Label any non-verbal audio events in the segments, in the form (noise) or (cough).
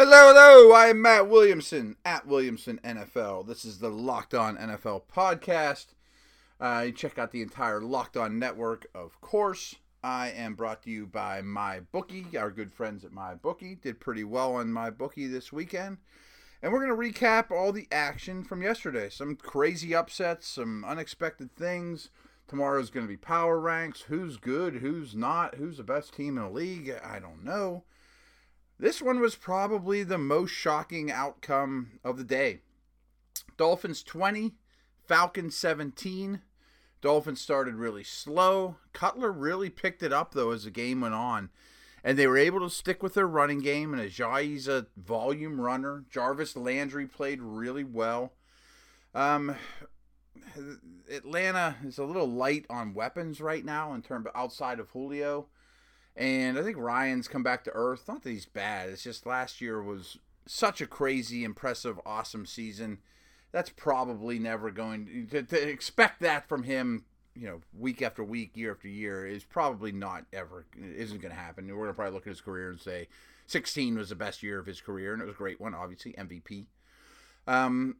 Hello, hello. I am Matt Williamson at Williamson NFL. This is the Locked On NFL podcast. Uh, you check out the entire Locked On network, of course. I am brought to you by My Bookie. Our good friends at My Bookie did pretty well on My Bookie this weekend. And we're going to recap all the action from yesterday. Some crazy upsets, some unexpected things. Tomorrow's going to be power ranks. Who's good, who's not, who's the best team in the league? I don't know. This one was probably the most shocking outcome of the day. Dolphins 20, Falcons 17. Dolphins started really slow. Cutler really picked it up, though, as the game went on. And they were able to stick with their running game. And Ajayi's a volume runner. Jarvis Landry played really well. Um, Atlanta is a little light on weapons right now in terms of outside of Julio. And I think Ryan's come back to earth. Not that he's bad. It's just last year was such a crazy, impressive, awesome season. That's probably never going to, to expect that from him. You know, week after week, year after year is probably not ever isn't going to happen. We're going to probably look at his career and say 16 was the best year of his career, and it was a great one, obviously MVP. Um,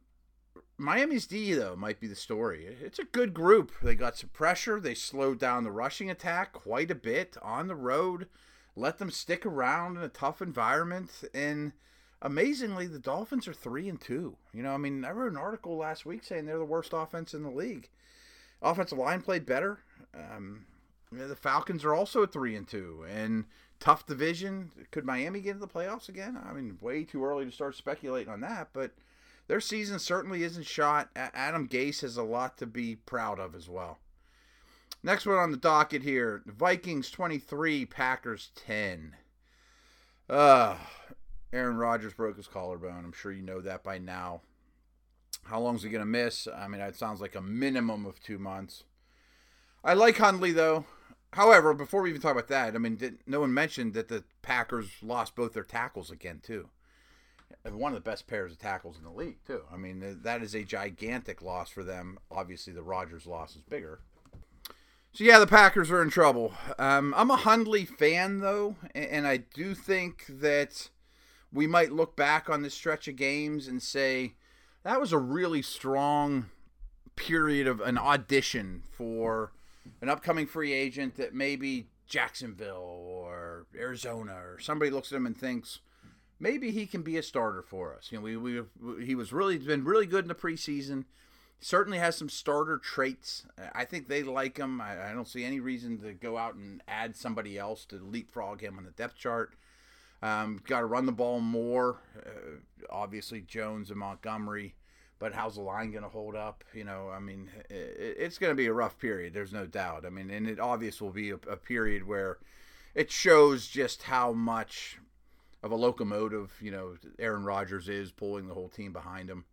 Miami's D though might be the story. It's a good group. They got some pressure. They slowed down the rushing attack quite a bit on the road. Let them stick around in a tough environment and amazingly the Dolphins are 3 and 2. You know, I mean, I wrote an article last week saying they're the worst offense in the league. Offensive line played better. Um, the Falcons are also 3 and 2 and tough division. Could Miami get into the playoffs again? I mean, way too early to start speculating on that, but their season certainly isn't shot. Adam Gase has a lot to be proud of as well. Next one on the docket here Vikings 23, Packers 10. Uh, Aaron Rodgers broke his collarbone. I'm sure you know that by now. How long is he going to miss? I mean, it sounds like a minimum of two months. I like Hundley, though. However, before we even talk about that, I mean, did, no one mentioned that the Packers lost both their tackles again, too one of the best pairs of tackles in the league too. I mean, that is a gigantic loss for them. Obviously, the Rodgers loss is bigger. So yeah, the Packers are in trouble. Um, I'm a Hundley fan though, and I do think that we might look back on this stretch of games and say that was a really strong period of an audition for an upcoming free agent that maybe Jacksonville or Arizona or somebody looks at him and thinks maybe he can be a starter for us. You know, we, we he was really been really good in the preseason. Certainly has some starter traits. I think they like him. I, I don't see any reason to go out and add somebody else to leapfrog him on the depth chart. Um, Got to run the ball more. Uh, obviously, Jones and Montgomery. But how's the line going to hold up? You know, I mean, it, it's going to be a rough period. There's no doubt. I mean, and it obviously will be a, a period where it shows just how much of a locomotive, you know, Aaron Rodgers is pulling the whole team behind him.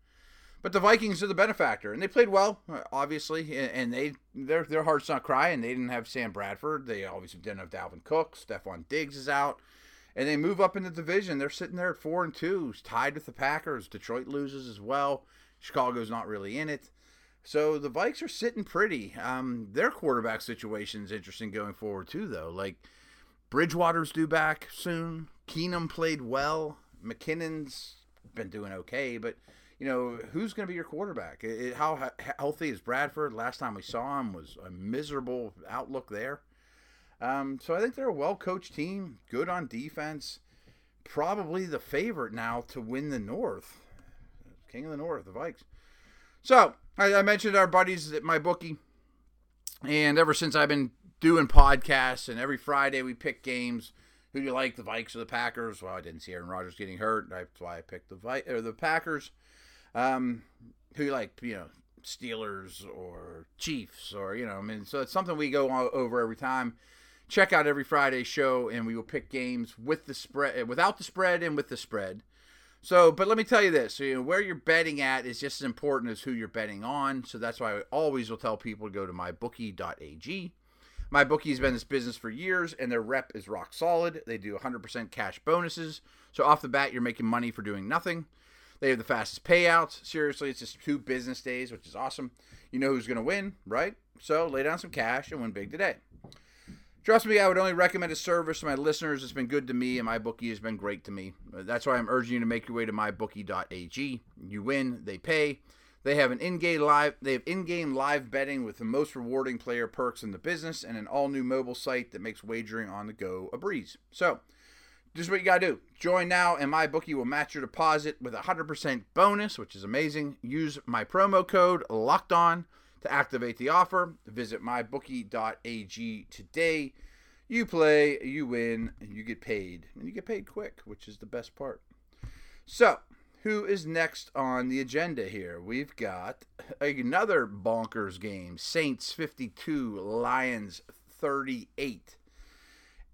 But the Vikings are the benefactor, and they played well, uh, obviously, and they their their heart's not crying. They didn't have Sam Bradford. They obviously didn't have Dalvin Cook. Stefon Diggs is out, and they move up in the division. They're sitting there at four and two, tied with the Packers. Detroit loses as well. Chicago's not really in it. So the Vikes are sitting pretty. Um, their quarterback situation is interesting going forward too, though. Like Bridgewater's due back soon. Keenum played well. McKinnon's been doing okay, but you know who's going to be your quarterback? It, how healthy is Bradford? Last time we saw him was a miserable outlook there. Um, so I think they're a well-coached team, good on defense, probably the favorite now to win the North. King of the North, the Vikes. So I, I mentioned our buddies at my bookie, and ever since I've been doing podcasts, and every Friday we pick games who do you like, the Vikes or the Packers? Well, I didn't see Aaron Rodgers getting hurt. That's why I picked the Vi- or the Packers. Um, who you like, you know, Steelers or Chiefs or you know, I mean, so it's something we go over every time. Check out every Friday show, and we will pick games with the spread, without the spread, and with the spread. So, but let me tell you this: you know, where you're betting at is just as important as who you're betting on. So that's why I always will tell people to go to mybookie.ag. My bookie's been in this business for years, and their rep is rock solid. They do 100% cash bonuses. So off the bat, you're making money for doing nothing. They have the fastest payouts. Seriously, it's just two business days, which is awesome. You know who's going to win, right? So lay down some cash and win big today. Trust me, I would only recommend a service to my listeners. It's been good to me, and my bookie has been great to me. That's why I'm urging you to make your way to mybookie.ag. You win, they pay. They have an in-game live. They have in-game live betting with the most rewarding player perks in the business, and an all-new mobile site that makes wagering on the go a breeze. So, this is what you gotta do. Join now, and my bookie will match your deposit with a hundred percent bonus, which is amazing. Use my promo code Locked On to activate the offer, visit mybookie.ag today. You play, you win, and you get paid. And you get paid quick, which is the best part. So, who is next on the agenda here? We've got another bonkers game Saints 52, Lions 38.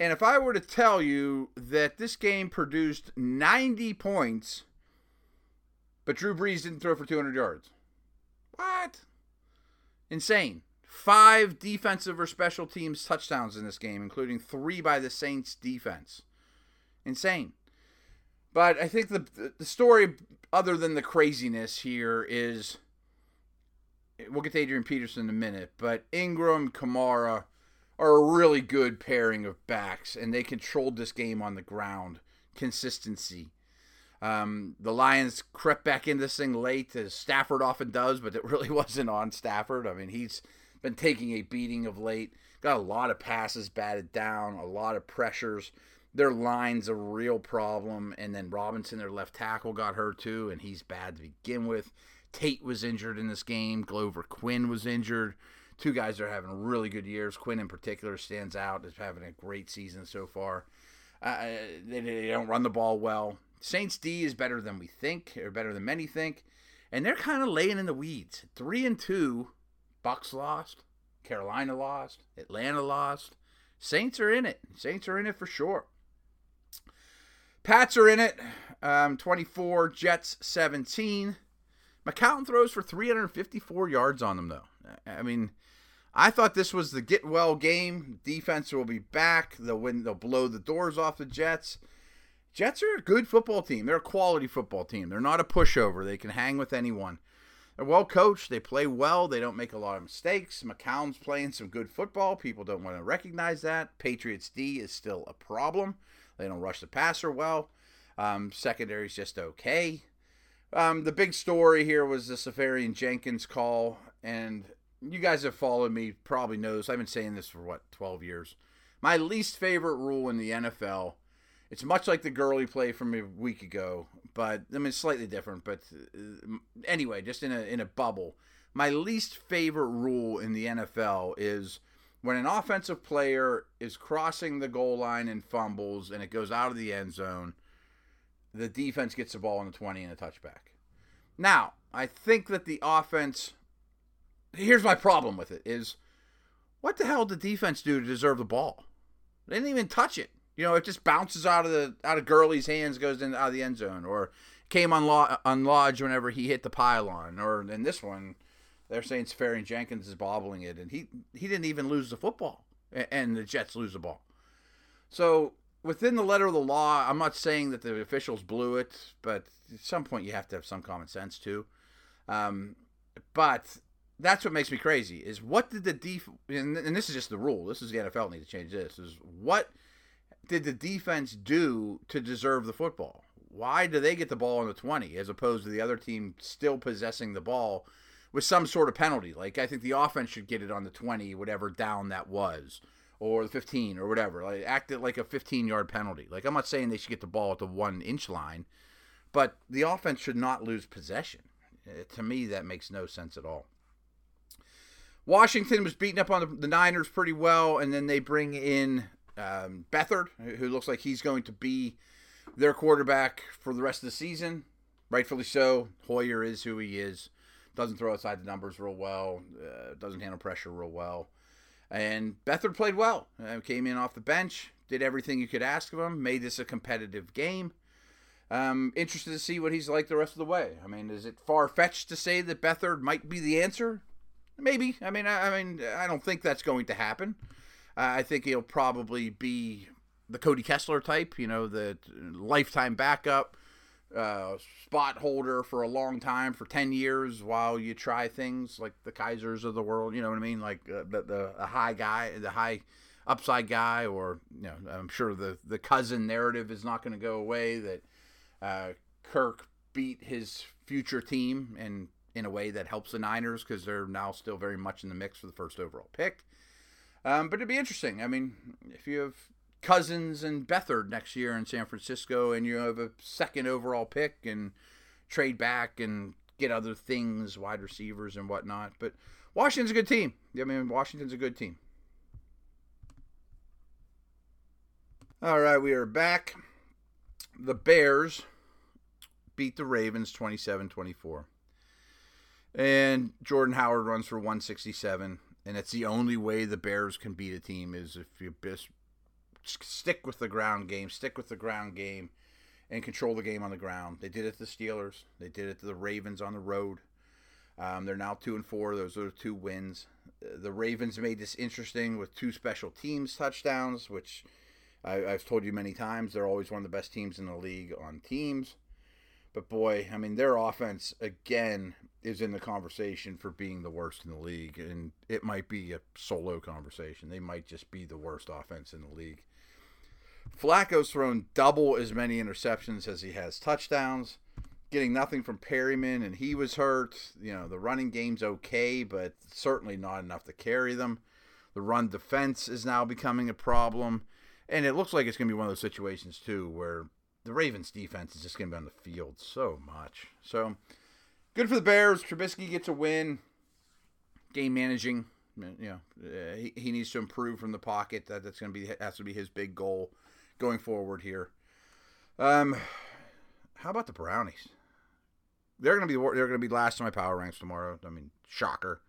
And if I were to tell you that this game produced 90 points, but Drew Brees didn't throw for 200 yards, what? Insane. Five defensive or special teams touchdowns in this game, including three by the Saints defense. Insane. But I think the the story, other than the craziness here, is we'll get to Adrian Peterson in a minute, but Ingram, Kamara are a really good pairing of backs, and they controlled this game on the ground. Consistency. Um, the Lions crept back into this thing late, as Stafford often does, but it (laughs) really wasn't on Stafford. I mean, he's been taking a beating of late. Got a lot of passes batted down, a lot of pressures. Their line's a real problem. And then Robinson, their left tackle, got hurt too, and he's bad to begin with. Tate was injured in this game. Glover Quin was injured. Two guys are having really good years. Quin, in particular, stands out as having a great season so far. Uh, they, they don't run the ball well. Saints D is better than we think, or better than many think, and they're kind of laying in the weeds. Three and two, Bucks lost, Carolina lost, Atlanta lost. Saints are in it. Saints are in it for sure. Pats are in it. Um, 24, Jets 17. McCown throws for 354 yards on them, though. I mean, I thought this was the get well game. Defense will be back. They'll win. They'll blow the doors off the Jets. Jets are a good football team. They're a quality football team. They're not a pushover. They can hang with anyone. They're well coached. They play well. They don't make a lot of mistakes. McCown's playing some good football. People don't want to recognize that. Patriots D is still a problem. They don't rush the passer well. Um, secondary's just okay. Um, the big story here was the Seferian Jenkins call, and you guys have followed me probably knows I've been saying this for what 12 years. My least favorite rule in the NFL it's much like the Gurley play from a week ago, but I mean slightly different. But uh, anyway, just in a in a bubble. My least favorite rule in the NFL is when an offensive player is crossing the goal line and fumbles and it goes out of the end zone, the defense gets the ball on the 20 and a touchback. Now, I think that the offense here's my problem with it is what the hell did defense do to deserve the ball? They didn't even touch it. You know, it just bounces out of the out of Gurley's hands, goes in out of the end zone, or came on, on Lodge whenever he hit the pylon, or in this one, they're saying Seferian Jenkins is bobbling it, and he he didn't even lose the football, and the Jets lose the ball. So within the letter of the law, I'm not saying that the officials blew it, but at some point you have to have some common sense too. Um, but that's what makes me crazy is what did the def and, and this is just the rule. This is the NFL need to change this. Is what did the defense do to deserve the football? Why do they get the ball on the 20 as opposed to the other team still possessing the ball with some sort of penalty? Like, I think the offense should get it on the 20, whatever down that was, or the 15 or whatever. Like, act it like a 15 yard penalty. Like, I'm not saying they should get the ball at the one inch line, but the offense should not lose possession. Uh, to me, that makes no sense at all. Washington was beating up on the, the Niners pretty well, and then they bring in um, Beathard, who looks like he's going to be their quarterback for the rest of the season. Rightfully so. Hoyer is who he is. Doesn't throw outside the numbers real well. Uh, doesn't handle pressure real well. And Beathard played well. Uh, came in off the bench. Did everything you could ask of him. Made this a competitive game. Um, interested to see what he's like the rest of the way. I mean, is it far fetched to say that Beathard might be the answer? Maybe. I mean, I, I mean, I don't think that's going to happen. Uh, I think he'll probably be the Cody Kessler type, you know, the lifetime backup, uh, spot holder for a long time, for 10 years, while you try things like the Kizers of the world, you know what I mean? Like uh, the, the high guy, the high upside guy, or you know, I'm sure the the cousin narrative is not going to go away. That uh, Kirk beat his future team and in a way that helps the Niners because they're now still very much in the mix for the first overall pick. Um, but it'd be interesting. I mean, if you have Cousins and Beathard next year in San Francisco, and you have a second overall pick and trade back and get other things, wide receivers and whatnot. But Washington's a good team. I mean, Washington's a good team. All right, we are back. The Bears beat the Ravens 27 24. And Jordan Howard runs for 167. And it's the only way the Bears can beat a team is if you stick with the ground game, stick with the ground game, and control the game on the ground. They did it to the Steelers. They did it to the Ravens on the road. Um, they're now two and four. Those are two wins. The Ravens made this interesting with two special teams touchdowns, which I, have told you many times. They're always one of the best teams in the league on teams. But boy, I mean, their offense again is in the conversation for being the worst in the league, and it might be a solo conversation. They might just be the worst offense in the league. Flacco's thrown double as many interceptions as he has touchdowns, getting nothing from Perriman, and he was hurt. You know, the running game's okay, but certainly not enough to carry them. The run defense is now becoming a problem, and it looks like it's going to be one of those situations, too, where the Ravens defense is just going to be on the field so much. So good for the Bears. Trubisky gets a win. Game managing, you know, uh, he, he needs to improve from the pocket. That that's going to be has to be his big goal going forward here. Um, how about the Brownies? They're to be they're to be last in my power ranks tomorrow. I mean, shocker.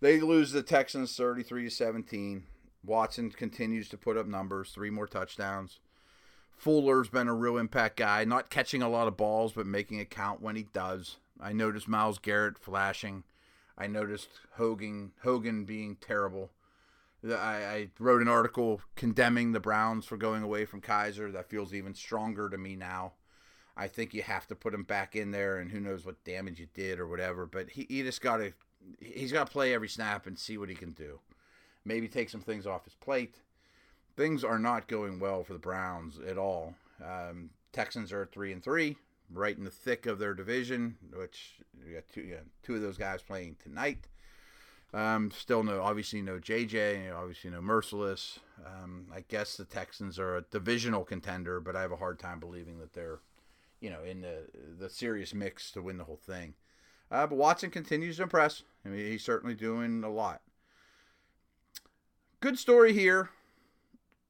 They lose the Texans 33 to 17. Watson continues to put up numbers, three more touchdowns. Fuller's been a real impact guy, not catching a lot of balls, but making it count when he does. I noticed Myles Garrett flashing. I noticed Hogan Hogan being terrible. I, I, wrote an article condemning the Browns for going away from Kizer. That feels even stronger to me now. I think you have to put him back in there, and who knows what damage you did or whatever. But he, he just got to he's got to play every snap and see what he can do. Maybe take some things off his plate things are not going well for the Browns at all. Um, Texans are three and three, right in the thick of their division, which we got two, yeah, two of those guys playing tonight. Um, still no, obviously no JJ, obviously no Mercilus. Um, I guess the Texans are a divisional contender, but I have a hard time believing that they're, you know, in the the serious mix to win the whole thing. Uh, but Watson continues to impress. I mean, he's certainly doing a lot. Good story here.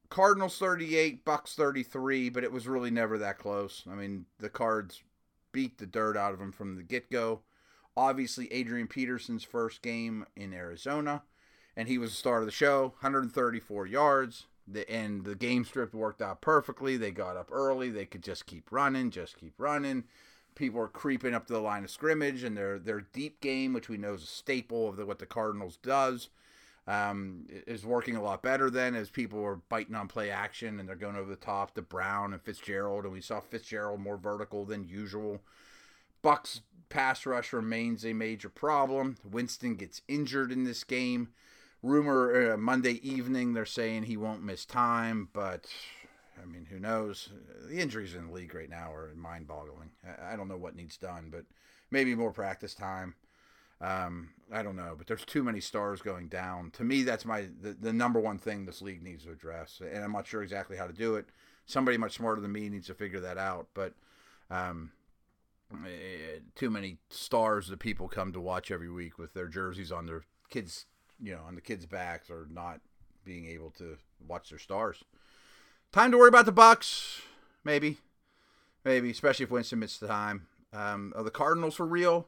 Cardinals 38, Bucks 33, but it was really never that close. I mean, the Cards beat the dirt out of them from the get go. Obviously, Adrian Peterson's first game in Arizona, and he was the star of the show 134 yards. The, and the game script worked out perfectly. They got up early. They could just keep running, just keep running. People are creeping up to the line of scrimmage, and their their deep game, which we know is a staple of the, what the Cardinals does, um, is working a lot better then as people were biting on play action and they're going over the top to Brown and Fitzgerald, and we saw Fitzgerald more vertical than usual. Bucks pass rush remains a major problem. Winston gets injured in this game. Rumor uh, Monday evening they're saying he won't miss time, but I mean, who knows? The injuries in the league right now are mind-boggling. I don't know what needs done, but maybe more practice time. Um, I don't know, but there's too many stars going down. To me, that's my the, the number one thing this league needs to address, and I'm not sure exactly how to do it. Somebody much smarter than me needs to figure that out. But um, too many stars that people come to watch every week with their jerseys on their kids, you know, on the kids' backs, are not being able to watch their stars. Time to worry about the Bucks, maybe, maybe, especially if Winston misses the time. Um, are the Cardinals for real?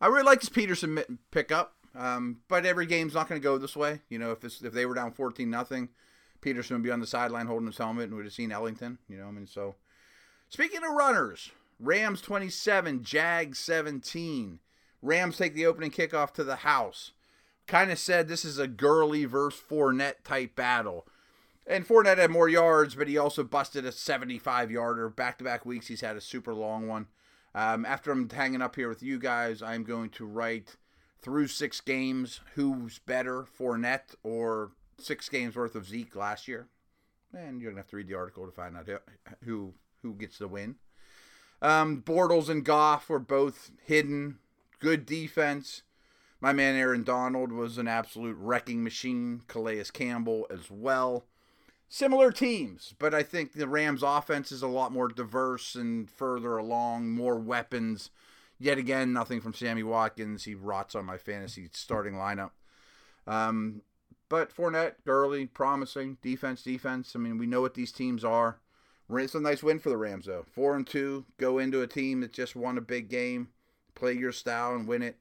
I really like this Peterson pickup, um, but every game's not going to go this way. You know, if if they were down fourteen nothing, Peterson would be on the sideline holding his helmet and we'd have seen Ellington. You know, I mean, so speaking of runners, Rams twenty seven, Jags seventeen. Rams take the opening kickoff to the house. Kind of said this is a Gurley versus Fournette type battle. And Fournette had more yards, but he also busted a 75 yarder. Back to back weeks, he's had a super long one. Um, after I'm hanging up here with you guys, I'm going to write through six games who's better, Fournette or six games worth of Zeke last year, and you're gonna have to read the article to find out who who gets the win. Um, Bortles and Goff were both hidden. Good defense. My man Aaron Donald was an absolute wrecking machine. Calais Campbell as well. Similar teams, but I think the Rams' offense is a lot more diverse and further along, more weapons. Yet again, nothing from Sammy Watkins. He rots on my fantasy starting lineup. Um, but Fournette, Gurley, promising defense, defense. I mean, we know what these teams are. It's a nice win for the Rams, though. Four and two, go into a team that just won a big game, play your style and win it.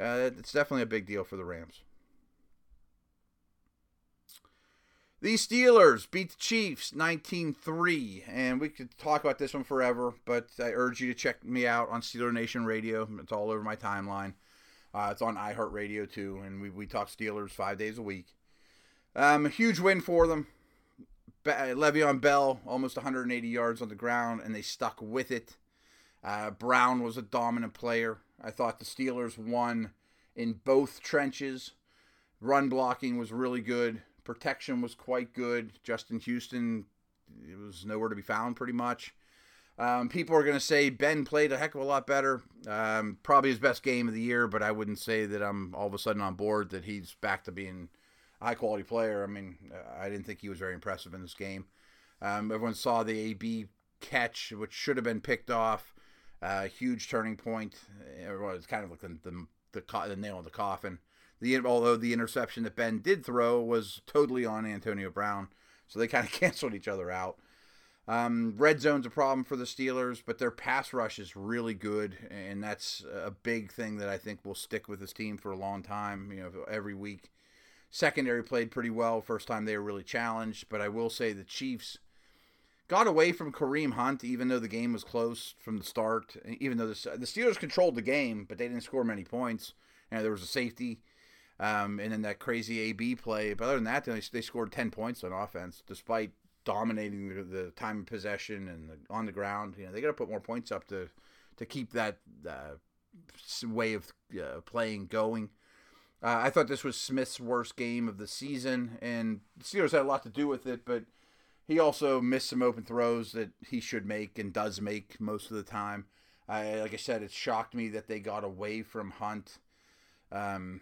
Uh, it's definitely a big deal for the Rams. The Steelers beat the Chiefs 19 3. And we could talk about this one forever, but I urge you to check me out on Steeler Nation Radio. It's all over my timeline. Uh, it's on iHeartRadio too, and we, we talk Steelers five days a week. Um, a huge win for them. Be- Le'Veon Bell, almost 180 yards on the ground, and they stuck with it. Uh, Brown was a dominant player. I thought the Steelers won in both trenches. Run blocking was really good. Protection was quite good. Justin Houston it was nowhere to be found pretty much. Um, people are going to say Ben played a heck of a lot better. Um, probably his best game of the year, but I wouldn't say that I'm all of a sudden on board that he's back to being high quality player. I mean, I didn't think he was very impressive in this game. Um, everyone saw the AB catch, which should have been picked off. Uh, huge turning point. It was kind of like the, the, the, the nail in the coffin. The although the interception that Ben did throw was totally on Antonio Brown, so they kind of (laughs) canceled each other out. Um, red zone's a problem for the Steelers, but their pass rush is really good, and that's a big thing that I think will stick with this team for a long time. You know, every week. Secondary played pretty well first time they were really challenged, but I will say the Chiefs got away from Kareem Hunt, even though the game was close from the start. Even though the, the Steelers controlled the game, but they didn't score many points. And there was a safety, um, and then that crazy AB play. But other than that, they, they scored ten points on offense, despite dominating the, the time of possession and the, on the ground. You know, they got to put more points up to to keep that uh, way of uh, playing going. Uh, I thought this was Smith's worst game of the season, and Steelers had a lot to do with it, but he also missed some open throws that he should make and does make most of the time. I, like I said, it shocked me that they got away from Hunt. Um,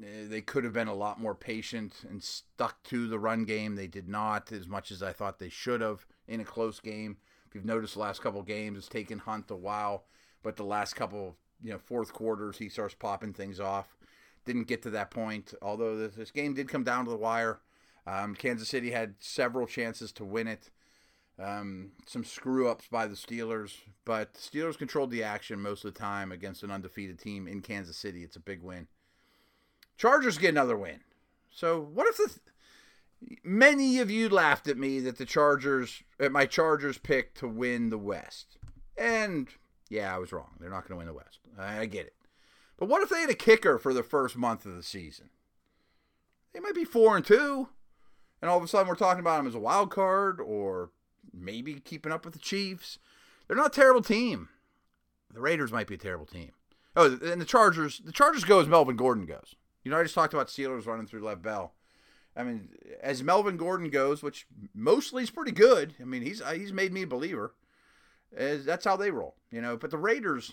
they could have been a lot more patient and stuck to the run game. They did not as much as I thought they should have in a close game. If you've noticed the last couple games, it's taken Hunt a while, but the last couple, you know, fourth quarters, he starts popping things off. Didn't get to that point, although this game did come down to the wire. Um, Kansas City had several chances to win it. Um, some screw ups by the Steelers, but the Steelers controlled the action most of the time against an undefeated team in Kansas City. It's a big win. Chargers get another win. So what if the many of you laughed at me that the Chargers at my Chargers pick to win the West. And yeah, I was wrong. They're not going to win the West. I, I get it. But what if they had a kicker for the first month of the season? They might be 4 and 2 and all of a sudden we're talking about them as a wild card or maybe keeping up with the Chiefs. They're not a terrible team. The Raiders might be a terrible team. Oh, and the Chargers, the Chargers go as Melvin Gordon goes. You know, I just talked about Steelers running through Lev Bell. I mean, as Melvin Gordon goes, which mostly is pretty good. I mean, he's he's made me a believer. As that's how they roll, you know. But the Raiders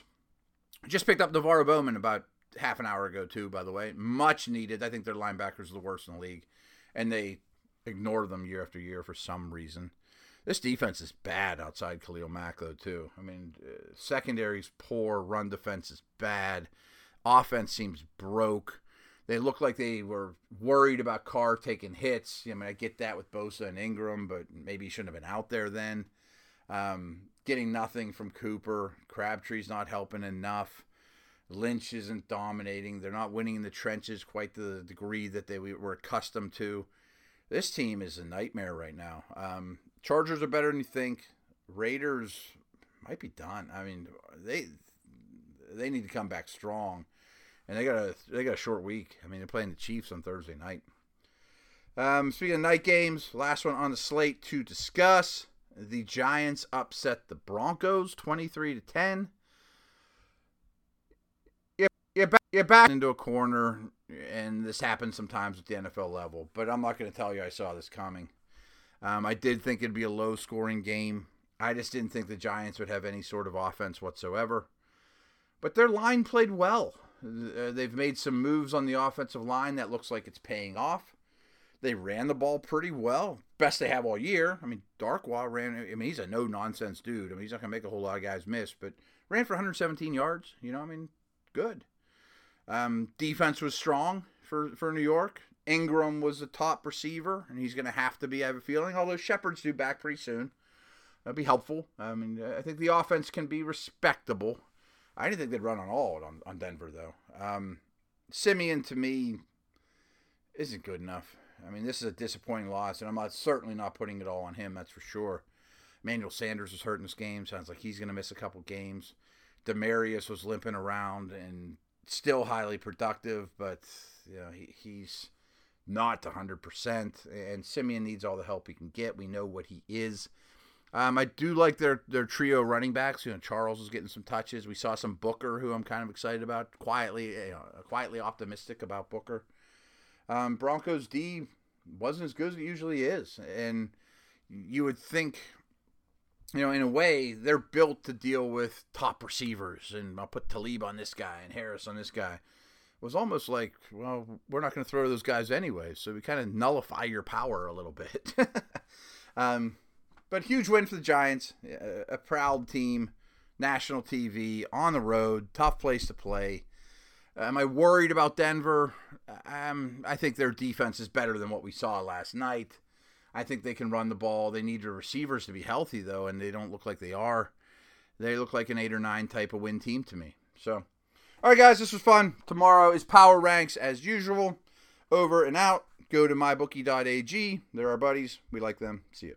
just picked up NaVorro Bowman about half an hour ago, too. By the way, much needed. I think their linebackers are the worst in the league, and they ignore them year after year for some reason. This defense is bad outside Khalil Mack, though, too. I mean, uh, secondary's poor, run defense is bad, offense seems broke. They look like they were worried about Carr taking hits. I mean, I get that with Bosa and Ingram, but maybe he shouldn't have been out there then. Um, getting nothing from Cooper. Crabtree's not helping enough. Lynch isn't dominating. They're not winning in the trenches quite to the degree that they were accustomed to. This team is a nightmare right now. Um, Chargers are better than you think. Raiders might be done. I mean, they they need to come back strong and they got a they got a short week. I mean, they're playing the Chiefs on Thursday night. Um, speaking of night games, last one on the slate to discuss: the Giants upset the Broncos twenty-three to ten. You're, you're back, into a corner. and this happens sometimes at the NFL level, but I'm not going to tell you I saw this coming. Um, I did think it'd be a low scoring game. I just didn't think the Giants would have any sort of offense whatsoever. But their line played well. Uh, they've made some moves on the offensive line that looks like it's paying off. They ran the ball pretty well. Best they have all year. I mean, Darkwa ran. I mean, he's a no nonsense dude. I mean, he's not going to make a whole lot of guys miss, but ran for 117 yards. You know, I mean, good. Um, defense was strong for, for New York. Ingram was the top receiver, and he's going to have to be, I have a feeling, although Shepard's due back pretty soon. That'd be helpful. I mean, I think the offense can be respectable. I didn't think they'd run on all on, on Denver, though. Um, Siemian, to me, isn't good enough. I mean, this is a disappointing loss, and I'm not, certainly not putting it all on him, that's for sure. Emmanuel Sanders was hurt in this game. Sounds like he's going to miss a couple games. Demaryius was limping around and still highly productive, but you know, he, he's not 100%. And Siemian needs all the help he can get. We know what he is. Um, I do like their, their trio running backs. You know, Charles is getting some touches. We saw some Booker, who I'm kind of excited about. Quietly, you know, quietly optimistic about Booker. Um, Broncos D wasn't as good as it usually is, and you would think, you know, in a way, they're built to deal with top receivers, and I'll put Talib on this guy and Harris on this guy It was almost like, well, we're not going to throw those guys anyway, so we kind of nullify your power a little bit. (laughs) um, but huge win for the Giants, a, a, proud team, national TV on the road, tough place to play. Am I worried about Denver? Um, I think their defense is better than what we saw last night. I think they can run the ball. They need their receivers to be healthy though, and they don't look like they are. They look like an eight or nine type of win team to me. So all right, guys, this was fun. Tomorrow is Power Ranks as usual. Over and out. Go to mybookie.ag. They're our buddies. We like them. See you.